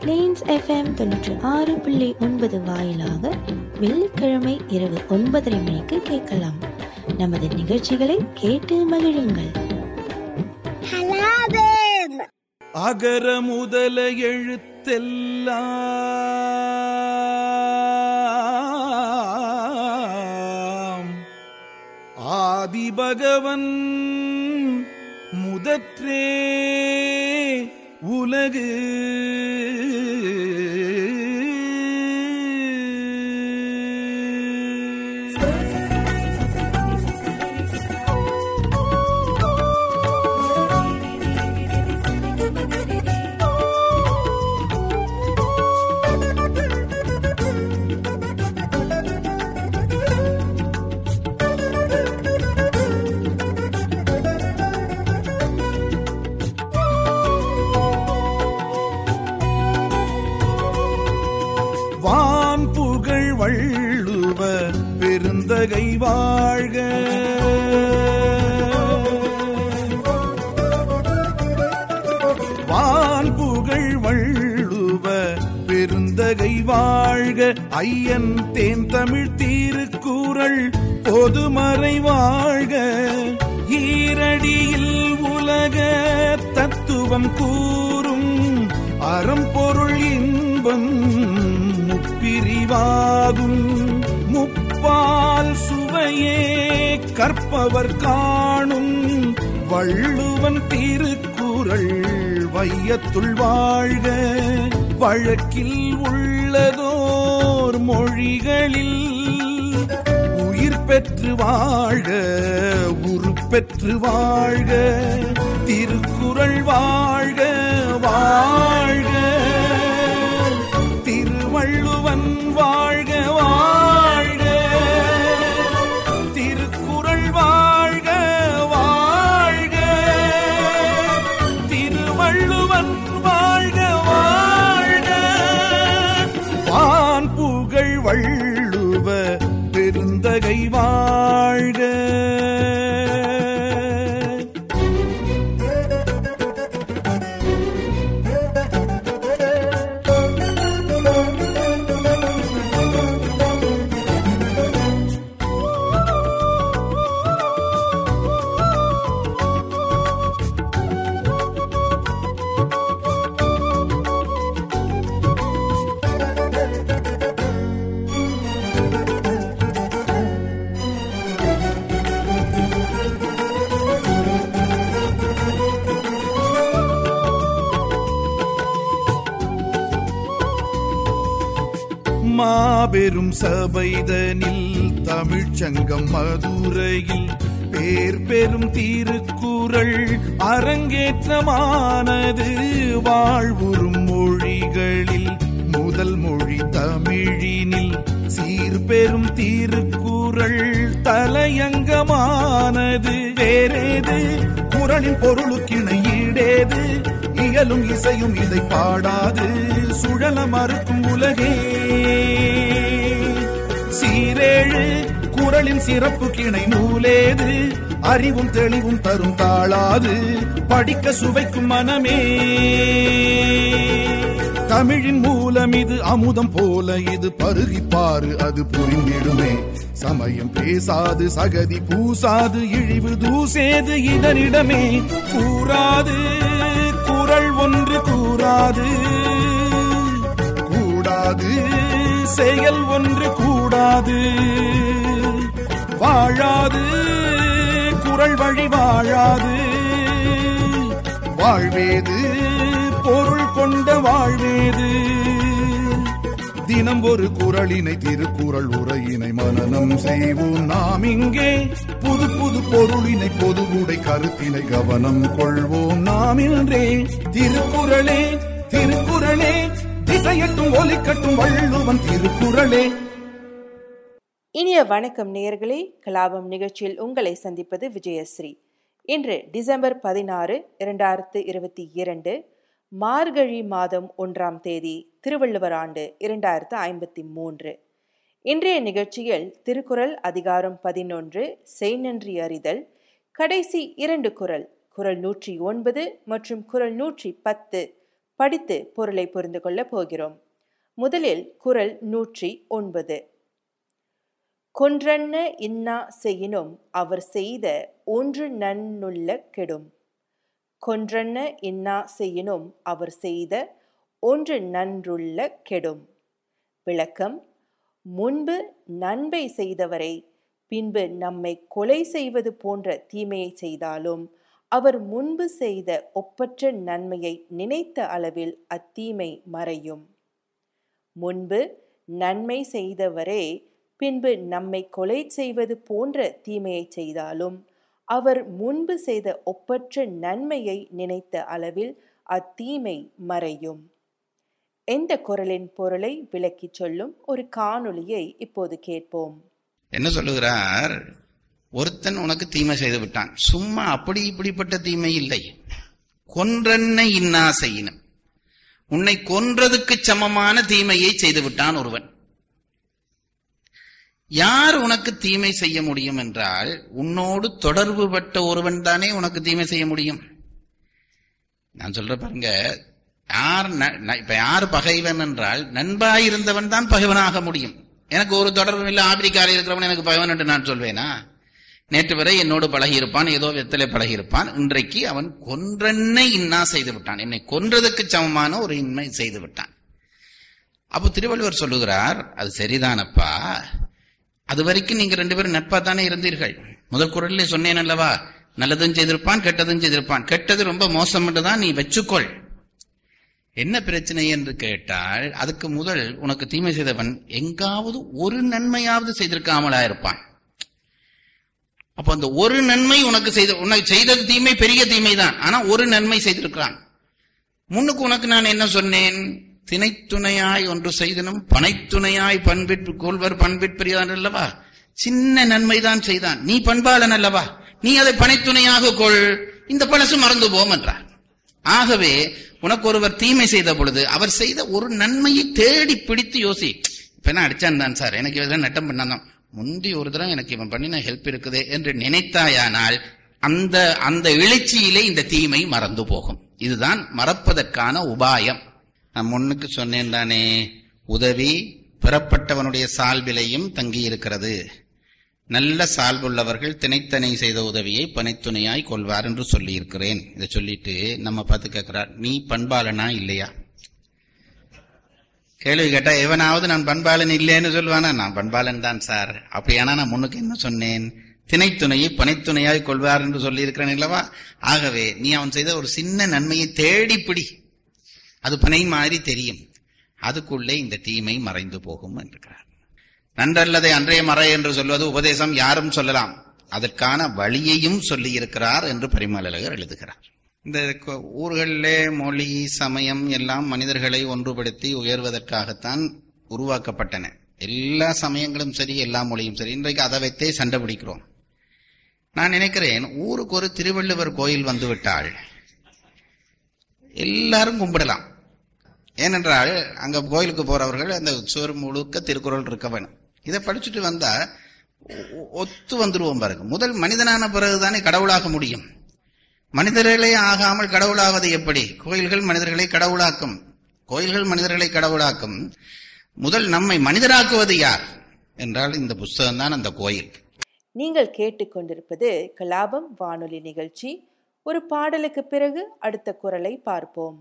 Planes FM தொண்ணூற்றி ஆறு புள்ளி ஒன்பது வாயிலாக வெள்ளிக்கிழமை இரவு ஒன்பதரை மணிக்கு கேட்கலாம். நமது நிகழ்ச்சிகளை கேட்டு மகிழுங்கள். அகர முதல எழுத்தெல்லாம். ஆதிபகவன் முதற்றே உலகு. வான் புகழ் வள்ளுவ பெருந்தகை வாழ்க. ஐயன் தேன் தமிழ் தீருக்குறள் பொதுமறை வாழ்க. ஈரடியில் உலக தத்துவம் கூறும் அறம்பொருள் இன்பம் முப்பிரிவாகும். முப்பால் சுவையே கற்பவர் காணும் வள்ளுவன் திருக்குறள். வையத்துள் வாழ்க. வழக்கில் உள்ளதோர் மொழிகளில் உயிர் பெற்று வாழ்க உருப்பெற்று வாழ்க. திருக்குறள் வாழ்க. சபைதனில் தமிழ்ச்சங்கம் மதுரையில் பேர் பெரும் திருக்குறள் அரங்கேற்றமானது. வாழ்வுறும் மொழிகளில் முதல் மொழி தமிழினில் சீர்பெரும் திருக்குறள் தலையங்கமானது. வேறேது? குரலின் பொருளுக்கிணை ஈடேது இயலும் இசையும் இதை பாடாது. சுழல மறுக்கும் உலகே. குரலின் சிறப்பு கிணை நூலேது. அறிவும் தெளிவும் தரும் தாளாது. படிக்க சுவைக்கும் மனமே. தமிழின் மூலம் இது அமுதம் போல இது பருகிப்பாரு அது புரிந்திடுமே. சமயம் பேசாது சகதி பூசாது இழிவு தூசேது இதனிடமே. கூறாது குரல் ஒன்று கூறாது. கூடாது செயல் ஒன்று கூடாது. வாழாது குரல் வழி வாழாது. வாழ்வேது பொருள் கொண்ட வாழ்வேது. தினம் ஒரு குரலினை திருக்குறள் உரையினை மனநம் செய்வோம் நாம் இங்கே. புது புது பொருளினை பொதுவுடை கருத்தினை கவனம் கொள்வோம் நாம் இன்றே. திருக்குறளே திருக்குறளே திசையட்டும் ஒலிக்கட்டும் வள்ளுவன் திருக்குறளே. இனிய வணக்கம் நேயர்களே கலாபம் நிகழ்ச்சியில் உங்களை சந்திப்பது விஜயஸ்ரீ. இன்று டிசம்பர் பதினாறு இரண்டாயிரத்து இருபத்தி இரண்டு மார்கழி மாதம் ஒன்றாம் தேதி திருவள்ளுவர் ஆண்டு இரண்டாயிரத்து ஐம்பத்தி மூன்று. இன்றைய நிகழ்ச்சியில் திருக்குறள் அதிகாரம் பதினொன்று செய்நன்றி அறிதல் கடைசி இரண்டு குரல் குரல் நூற்றி ஒன்பது மற்றும் குரல் நூற்றி பத்து படித்து பொருளை புரிந்து கொள்ளப் போகிறோம். முதலில் குரல் நூற்றி ஒன்பது. கொன்றன்ன இன்னா செய்யினும் அவர் செய்த ஒன்று நன்னுள்ள கெடும். கொன்றன்ன இன்னா செய்யினும் அவர் செய்த ஒன்று நன்றுள்ள கெடும். விளக்கம் முன்பு நன்மை செய்தவரை பின்பு நம்மை கொலை செய்வது போன்ற தீமையை செய்தாலும் அவர் முன்பு செய்த ஒப்பற்ற நன்மையை நினைத்த அளவில் அத்தீமை மறையும். முன்பு நன்மை செய்தவரே பின்பு நம்மை கொலை செய்வது போன்ற தீமையை செய்தாலும் அவர் முன்பு செய்த ஒப்பற்ற நன்மையை நினைத்த அளவில் அத்தீமை மறையும். எந்த குரலின் பொருளை விளக்கி சொல்லும் ஒரு காணொளியை இப்போது கேட்போம். என்ன சொல்லுகிறார்? ஒருத்தன் உனக்கு தீமை செய்து விட்டான். சும்மா அப்படி இப்படிப்பட்ட தீமை இல்லை. கொன்றன்னை இன்னா செய்யினும் உன்னை கொன்றதுக்கு சமமான தீமையை செய்து விட்டான் ஒருவன். யார் உனக்கு தீமை செய்ய முடியும் என்றால் உன்னோடு தொடர்பு பட்ட ஒருவன் தானே உனக்கு தீமை செய்ய முடியும். நான் சொல்ற பாருங்க யார் ந- ந- இப்ப யார் பகைவன் என்றால் நண்பாயிருந்தவன் தான் பகைவனாக முடியும். எனக்கு ஒரு தொடர்பும் இல்லை ஆப்பிரிக்காவில் இருக்கிறவன் எனக்கு பகைவன் என்று நான் சொல்வேனா? நேற்று வரை என்னோடு பழகியிருப்பான் ஏதோ வெத்தலை பழகியிருப்பான். இன்றைக்கு அவன் கொன்றென்னை இன்னா செய்து விட்டான். என்னை கொன்றதுக்கு சமமான ஒரு இன்மை செய்து விட்டான். அப்போ திருவள்ளுவர் சொல்லுகிறார் அது சரிதானப்பா? அது வரைக்கும் நீங்க ரெண்டு பேரும் நட்பா தானே இருந்தீர்கள். முதல் குரல்ல சொன்னேன் அல்லவா? நல்லதும் செய்திருப்பான் கெட்டதும் செய்திருப்பான். கெட்டது ரொம்ப மோசம் தான் நீ வச்சுக்கொள். என்ன பிரச்சனை என்று கேட்டால் அதுக்கு முதல் உனக்கு தீமை செய்தவன் எங்காவது ஒரு நன்மையாவது செய்திருக்காமலா இருப்பான். அப்போ அந்த ஒரு நன்மை உனக்கு செய்த உனக்கு செய்தது தீமை பெரிய தீமை தான் ஆனா ஒரு நன்மை செய்திருக்கிறான். முன்னுக்கு உனக்கு நான் என்ன சொன்னேன்? திணைத்துணையாய் ஒன்று செய்தனும் பனைத்துணையாய் பண்பிற் கொள்வர் பண்பிற்பிரியான் அல்லவா? சின்ன நன்மைதான் செய்தான். நீ பண்பாளன் அல்லவா? நீ அதை பனைத்துணையாக கொள். இந்த பழசு மறந்து போம் என்றார். ஆகவே உனக்கு ஒருவர் தீமை செய்த பொழுது அவர் செய்த ஒரு நன்மையை தேடி பிடித்து யோசி. இப்ப என்ன அடிச்சான் தான் சார்? எனக்கு இதெல்லாம் நட்டம் பண்ணாதான். முந்தி ஒரு தடவை எனக்கு இவன் பண்ணின ஹெல்ப் இருக்குது என்று நினைத்தாயானால் அந்த அந்த எழுச்சியிலே இந்த தீமை மறந்து போகும். இதுதான் மறப்பதற்கான உபாயம். நான் முன்னுக்கு சொன்னேன் தானே உதவி பெறப்பட்டவனுடைய சால்பிலையும் தங்கி இருக்கிறது நல்ல சால்புள்ளவர்கள் திணைத்தனை செய்த உதவியை பனைத்துணையாய் கொள்வார் என்று சொல்லியிருக்கிறேன். இதை சொல்லிட்டு நம்ம பார்த்து கேட்கிறார் நீ பண்பாளனா இல்லையா? கேள்வி கேட்டா எவனாவது நான் பண்பாளன் இல்லைன்னு சொல்லுவானா நான் பண்பாளன் தான் சார். அப்படியானா நான் முன்னுக்கு என்ன சொன்னேன்? திணைத்துணையை பனைத்துணையாய் கொள்வார் என்று சொல்லியிருக்கிறேன் இல்லவா? ஆகவே நீ அவன் செய்த ஒரு சின்ன நன்மையை தேடிப்பிடி. அது பனை மாதிரி தெரியும். அதுக்குள்ளே இந்த தீமை மறைந்து போகும் என்றிருக்கிறார் நன்றல்லதை அன்றைய மறை என்று சொல்வது உபதேசம் யாரும் சொல்லலாம். அதற்கான வழியையும் சொல்லியிருக்கிறார் என்று பரிமலகர் எழுதுகிறார். இந்த ஊர்களிலே மொழி சமயம் எல்லாம் மனிதர்களை ஒன்றுபடுத்தி உயர்வதற்காகத்தான் உருவாக்கப்பட்டன. எல்லா சமயங்களும் சரி எல்லா மொழியும் சரி. இன்றைக்கு அதை வைத்தே சண்டை பிடிக்கிறோம். நான் நினைக்கிறேன் ஊருக்கு ஒரு திருவள்ளுவர் கோயில் வந்துவிட்டாள் எல்லாரும் கும்பிடலாம். ஏனென்றால் அங்க கோயிலுக்கு போறவர்கள் அந்த சுவர் முழுக்க திருக்குறள் இருக்க வேணும். இதை படிச்சுட்டு வந்தா ஒ- ஒத்து வந்துருவோம் பாருங்க. முதல் மனிதனான பிறகுதானே கடவுளாக முடியும். மனிதர்களே ஆகாமல் கடவுளாவது எப்படி? கோயில்கள் மனிதர்களை கடவுளாக்கும். கோயில்கள் மனிதர்களை கடவுளாக்கும். முதல் நம்மை மனிதராக்குவது யார்? என்றால் இந்த புஸ்தகம் தான் அந்த கோயில். நீங்கள் கேட்டுக்கொண்டிருப்பது கலாபம் வானொலி நிகழ்ச்சி. ஒரு பாடலுக்கு பிறகு அடுத்த குரலை பார்ப்போம்.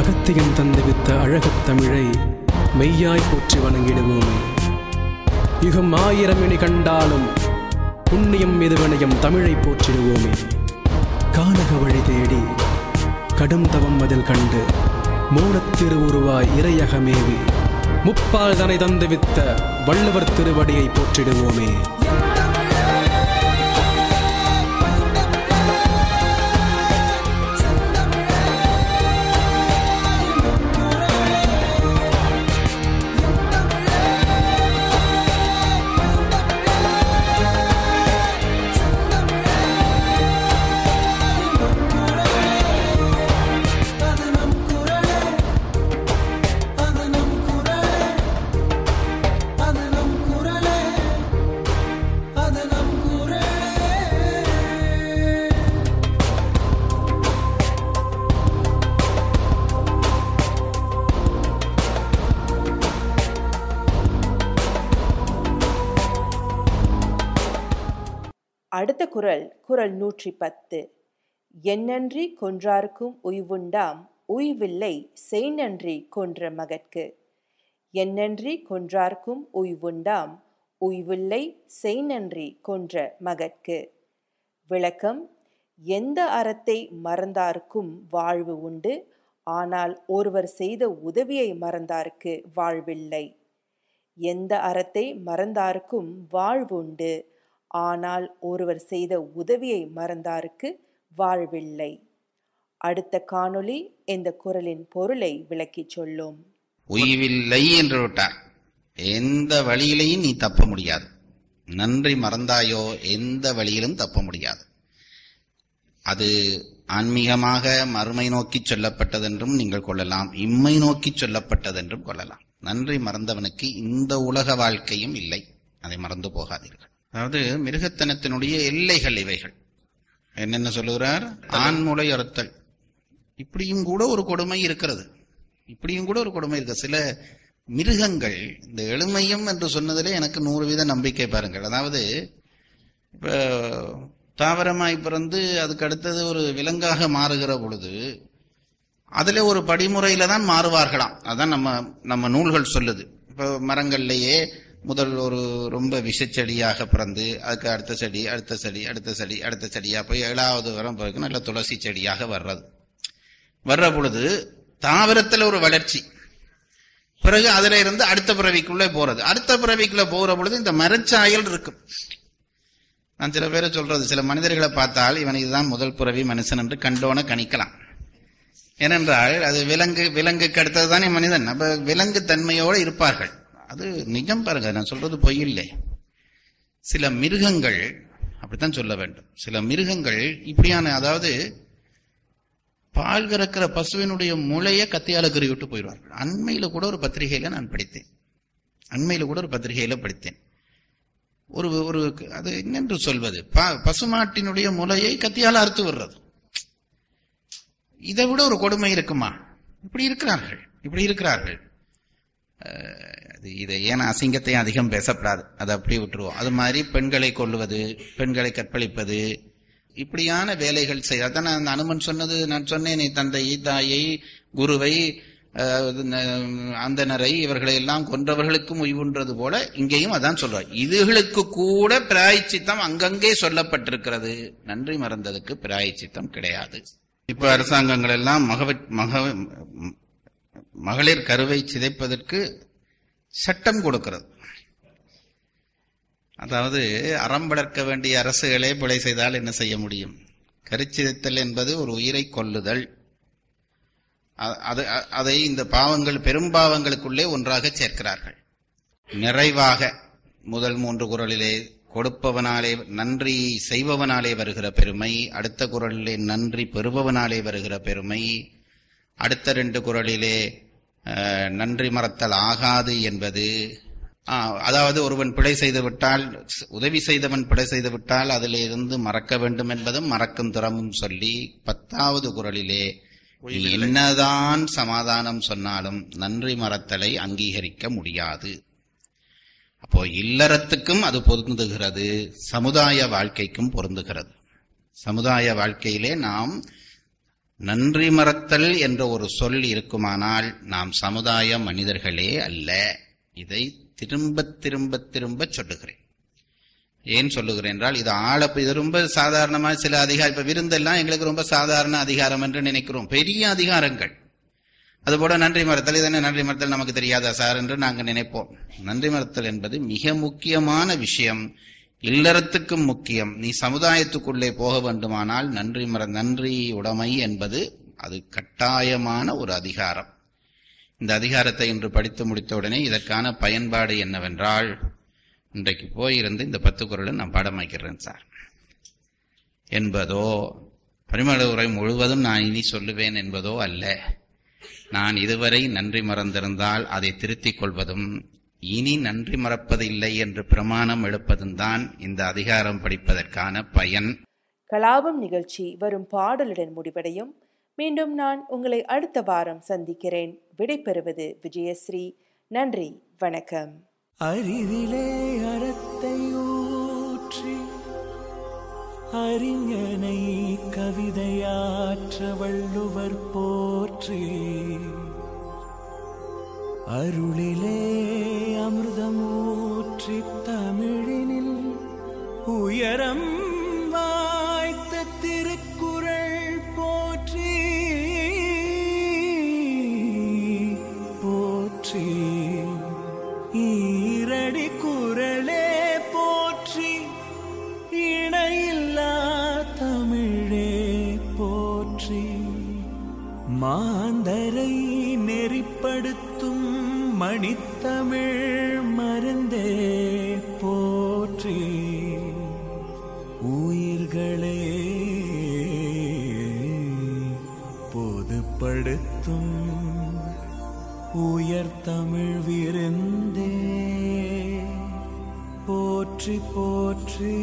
அகத்தியன் தந்துவித்த அழகத் தமிழை மெய்யாய் போற்றி வணங்கிடுவோமே. யுகம் ஆயிரம் இனி கண்டாலும் புண்ணியம் எதுவனையும் தமிழை போற்றிடுவோமே. கானக வழி தேடி கடும் தவம் அதில் கண்டு மௌனத் உருவாய் இறையகமேவி முப்பால் தனை தந்துவித்த வள்ளுவர் திருவடியை போற்றிடுவோமே. அடுத்த குரல் குரல் நூற்றி பத்து என்னன்றி கொன்றார்க்கும் உய்வுண்டாம் உய்வில்லை செய்நன்றி கொன்ற மகற்கு. என்னன்றி கொன்றார்க்கும் உய்வுண்டாம் உய்வில்லை செய்நன்றி கொன்ற மகற்கு. விளக்கம் எந்த அறத்தை மறந்தார்க்கும் வாழ்வு உண்டு? ஆனால் ஒருவர் செய்த உதவியை மறந்தார்க்கு வாழ்வில்லை. எந்த அறத்தை மறந்தார்க்கும் வாழ்வுண்டு ஆனால் ஒருவர் செய்த உதவியை மறந்தாருக்கு வாழ்வில்லை. அடுத்த காணொளி இந்த குரலின் பொருளை விளக்கிச் சொல்லும். உய்வில்லை என்று விட்டார். எந்த வழியிலையும் நீ தப்ப முடியாது. நன்றி மறந்தாயோ எந்த வழியிலும் தப்ப முடியாது. அது ஆன்மீகமாக மறுமை நோக்கி சொல்லப்பட்டதென்றும் நீங்கள் கொள்ளலாம். இம்மை நோக்கி சொல்லப்பட்டதென்றும் கொள்ளலாம். நன்றி மறந்தவனுக்கு இந்த உலக வாழ்க்கையும் இல்லை. அதை மறந்து போகாதீர்கள். அதாவது மிருகத்தனத்தினுடைய எல்லைகள் இவைகள். என்னென்ன சொல்லுகிறார்? ஆண்முளை அறுத்தல். இப்படியும் கூட ஒரு கொடுமை இருக்கிறது. இப்படியும் கூட ஒரு கொடுமை இருக்கு. சில மிருகங்கள் இந்த எளிமையும் என்று சொன்னதிலே எனக்கு நூறு வீத நம்பிக்கை பாருங்கள். அதாவது இப்ப தாவரமாய் பிறந்து அதுக்கு அடுத்தது ஒரு விலங்காக மாறுகிற பொழுது அதுல ஒரு படிமுறையில தான் மாறுவார்களாம். அதான் நம்ம நம்ம நூல்கள் சொல்லுது. இப்ப மரங்கள்லயே முதல் ஒரு ரொம்ப விஷச்செடியாக பிறந்து அதுக்கு அடுத்த செடி அடுத்த செடி அடுத்த செடி அடுத்த செடியாக போய் ஏழாவது வரம் பிறகு நல்ல துளசி செடியாக வர்றது. வர்ற பொழுது தாவரத்தில் ஒரு வளர்ச்சி. பிறகு அதுல இருந்து அடுத்த பிறவிக்குள்ளே போறது. அடுத்த பிறவிக்குள்ள போகிற பொழுது இந்த மரச்சாயல் இருக்கும். நான் சில பேரை சொல்றது சில மனிதர்களை பார்த்தால் இவன் இதுதான் முதல் பிறவி மனுஷன் என்று கண்டோன கணிக்கலாம். ஏனென்றால் அது விலங்கு விலங்குக்கு அடுத்தது தானே மனிதன். அப்ப விலங்கு தன்மையோடு இருப்பார்கள். அது நிஜம் பாருங்க நான் சொல்றது பொய் இல்லை சில மிருகங்கள் அப்படித்தான் சொல்ல வேண்டும். சில மிருகங்கள் இப்படியான அதாவது பால் கறக்கிற பசுவினுடைய முளைய கத்தியால கறி விட்டு போயிடுவார்கள். அண்மையில கூட ஒரு பத்திரிகையில நான் படித்தேன். அண்மையில கூட ஒரு பத்திரிகையில படித்தேன். ஒரு ஒரு அது என்னென்று சொல்வது? ப- பசுமாட்டினுடைய முலையை கத்தியால அறுத்து விடுறது. இதை விட ஒரு கொடுமை இருக்குமா? இப்படி இருக்கிறார்கள். இப்படி இருக்கிறார்கள். இதை ஏன் அசிங்கத்தை அதிகம் பேசப்படாது? அதை அப்படியே விட்டுருவோம். அது மாதிரி பெண்களை கொல்லுவது பெண்களை கற்பழிப்பது இப்படியான வேலைகள் செய்ய அதான் நான் அந்த அனுமன் சொன்னது நான் சொன்னேன் நீ தந்தை தாயை குருவை ந- அந்தனரை இவர்களை எல்லாம் கொன்றவர்களுக்கும் உய்வுன்றது போல இங்கேயும் அதான் சொல்றார். இதுகளுக்கு கூட பிராயச்சித்தம் அங்கங்கே சொல்லப்பட்டிருக்கிறது. நன்றி மறந்ததுக்கு பிராயச்சித்தம் கிடையாது. இப்ப அரசாங்கங்கள் எல்லாம் மகவ மக மகளிர் கருவை சிதைப்பதற்கு சட்டம் கொடுக்கிறது. அதாவது அறம் வளர்க்க வேண்டிய அரசுகளே பிழை செய்தால் என்ன செய்ய முடியும்? கருச்சிதைத்தல் என்பது ஒரு உயிரை கொல்லுதல். அது அதை இந்த பாவங்கள் பெரும்பாவங்களுக்குள்ளே ஒன்றாக சேர்க்கிறார்கள். நிறைவாக முதல் மூன்று குரலிலே கொடுப்பவனாலே நன்றி செய்பவனாலே வருகிற பெருமை அடுத்த குரலிலே நன்றி பெறுபவனாலே வருகிற பெருமை அடுத்த ரெண்டு குரலிலே நன்றி மறத்தல் ஆகாது என்பது அதாவது ஒருவன் பிழை செய்து விட்டால் உதவி செய்தவன் பிழை செய்து விட்டால் அதிலிருந்து மறக்க வேண்டும் என்பதும் மறக்கும் திறமும் சொல்லி பத்தாவது குரலிலே என்னதான் சமாதானம் சொன்னாலும் நன்றி மறத்தலை அங்கீகரிக்க முடியாது. அப்போ இல்லறத்துக்கும் அது பொருந்துகிறது சமுதாய வாழ்க்கைக்கும் பொருந்துகிறது. சமுதாய வாழ்க்கையிலே நாம் நன்றி மறத்தல் என்ற ஒரு சொல் இருக்குமானால் நாம் சமுதாய மனிதர்களே அல்ல. இதை திரும்ப திரும்ப திரும்ப சொல்லுகிறேன். ஏன் சொல்லுகிறேன் என்றால் இது ஆள இது ரொம்ப சாதாரணமாக சில அதிகாரம். இப்ப விருந்தெல்லாம் எங்களுக்கு ரொம்ப சாதாரண அதிகாரம் என்று நினைக்கிறோம். பெரிய அதிகாரங்கள். அதுபோல நன்றி மறுத்தல். இதென்ன நன்றி மறுத்தல்? நமக்கு தெரியாதா சார்? என்று நாங்கள் நினைப்போம். நன்றி மறுத்தல் என்பது மிக முக்கியமான விஷயம். இல்லறத்துக்கும் முக்கியம். நீ சமுதாயத்துக்குள்ளே போக வேண்டுமானால் நன்றி மற நன்றி உடைமை என்பது அது கட்டாயமான ஒரு அதிகாரம். இந்த அதிகாரத்தை இன்று படித்து முடித்தவுடனே இதற்கான பயன்பாடு என்னவென்றால் இன்றைக்கு போயிருந்து இந்த பத்து குரலை நான் பாடமாக்கிறேன் சார். என்பதோ பரிமள உரை முழுவதும் நான் இனி சொல்லுவேன் என்பதோ அல்ல. நான் இதுவரை நன்றி மறந்திருந்தால் அதை திருத்திக் கொள்வதும் இனி நன்றி மறப்பதில்லை என்று பிரமாணம் எடுப்பதும் தான் இந்த அதிகாரம் படிப்பதற்கான பயன். கலாபம் நிகழ்ச்சி வரும் பாடலுடன் முடிவடையும். மீண்டும் நான் உங்களை அடுத்த வாரம் சந்திக்கிறேன். விடைபெறுவது விஜயஸ்ரீ. நன்றி வணக்கம். அரிதிலே அறத்தை ஊற்றி அறிஞனை கவிதையாற்ற வள்ளுவர் போற்றி. அருளிலே அமிர்தமூற்றி தமிழினில் உயரம் வாய்த்த திருக்குறள் போற்றி போற்றி. ஈரடி குரலே போற்றி இணையில்லா தமிழே போற்றி. மாந்தரை நெறிப்படுத்தும் மணித்த உயர்த்தும் உயர் தமிழ் விருந்தே. போற்றி போற்றி.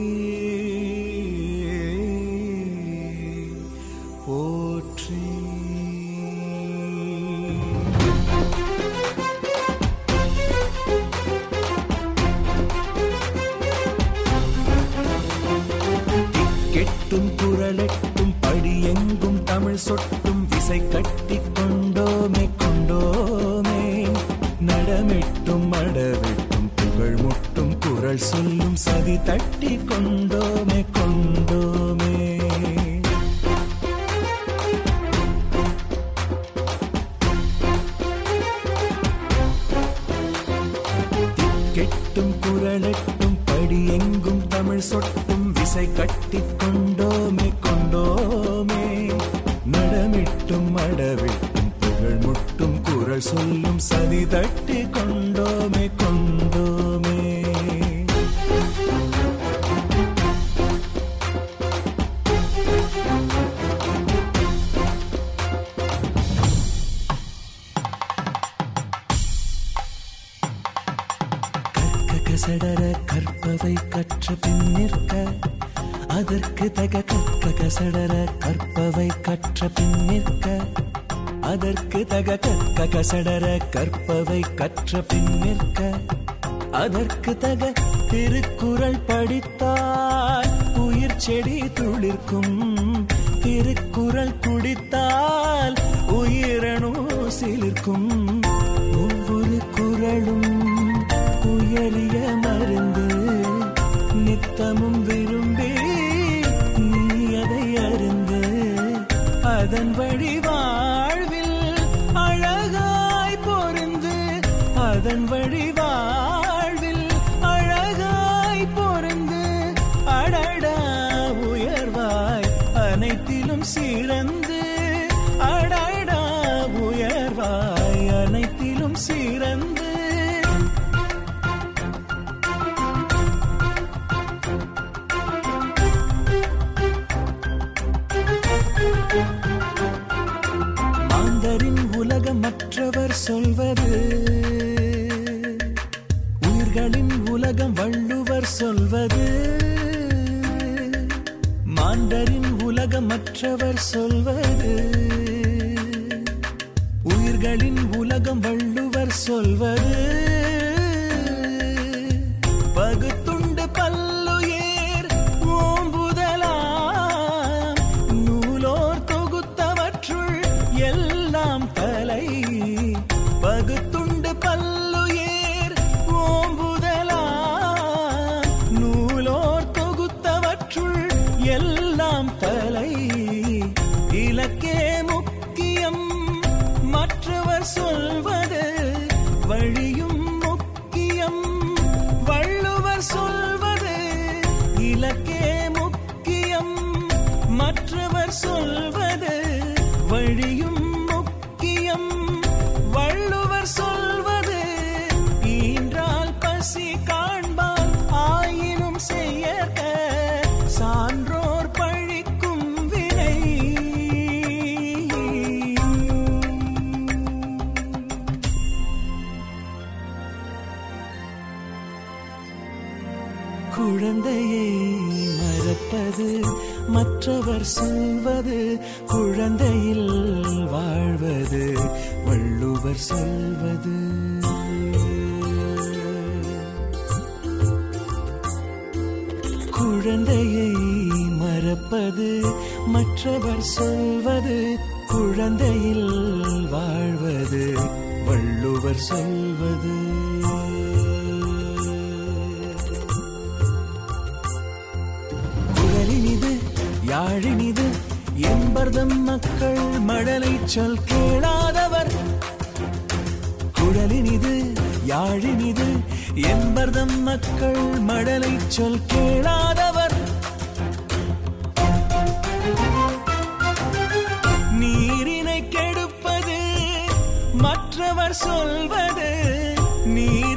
தமிழ் சொட்டும் விசை கட்டி கொண்டோமே கொண்டோமே. நடமிட்டும் அடவிட்டும் புகழ் முட்டும் குரல் சொல்லும் சதி தட்டி கொண்டோமே கொண்டோமே. கசடர கற்பவை கற்ற பின் நிற்க அதற்கு தக திருக்குறள் படித்தால் உயிர் செடி துளிர்க்கும். திருக்குறள் குடித்தால் உயிரணு சிலிர்க்கும். மற்றவர் சொல்வது மற்றவர் சொல்வது குழந்தையில் வாழ்வது வள்ளுவர் சொல்வது. குழந்தையை மறப்பது மற்றவர் சொல்வது குழந்தையில் வாழ்வது வள்ளுவர் சொல்வது. யாழினிது? என்பர்தம் மக்கள் மடலை சொல் கேளாதவர். குழலினிது? யாழினிது? என்பர்தம் மக்கள் மடலை சொல் கேளாதவர். நீரினை கெடுப்பது மற்றவர் சொல்வது நீர்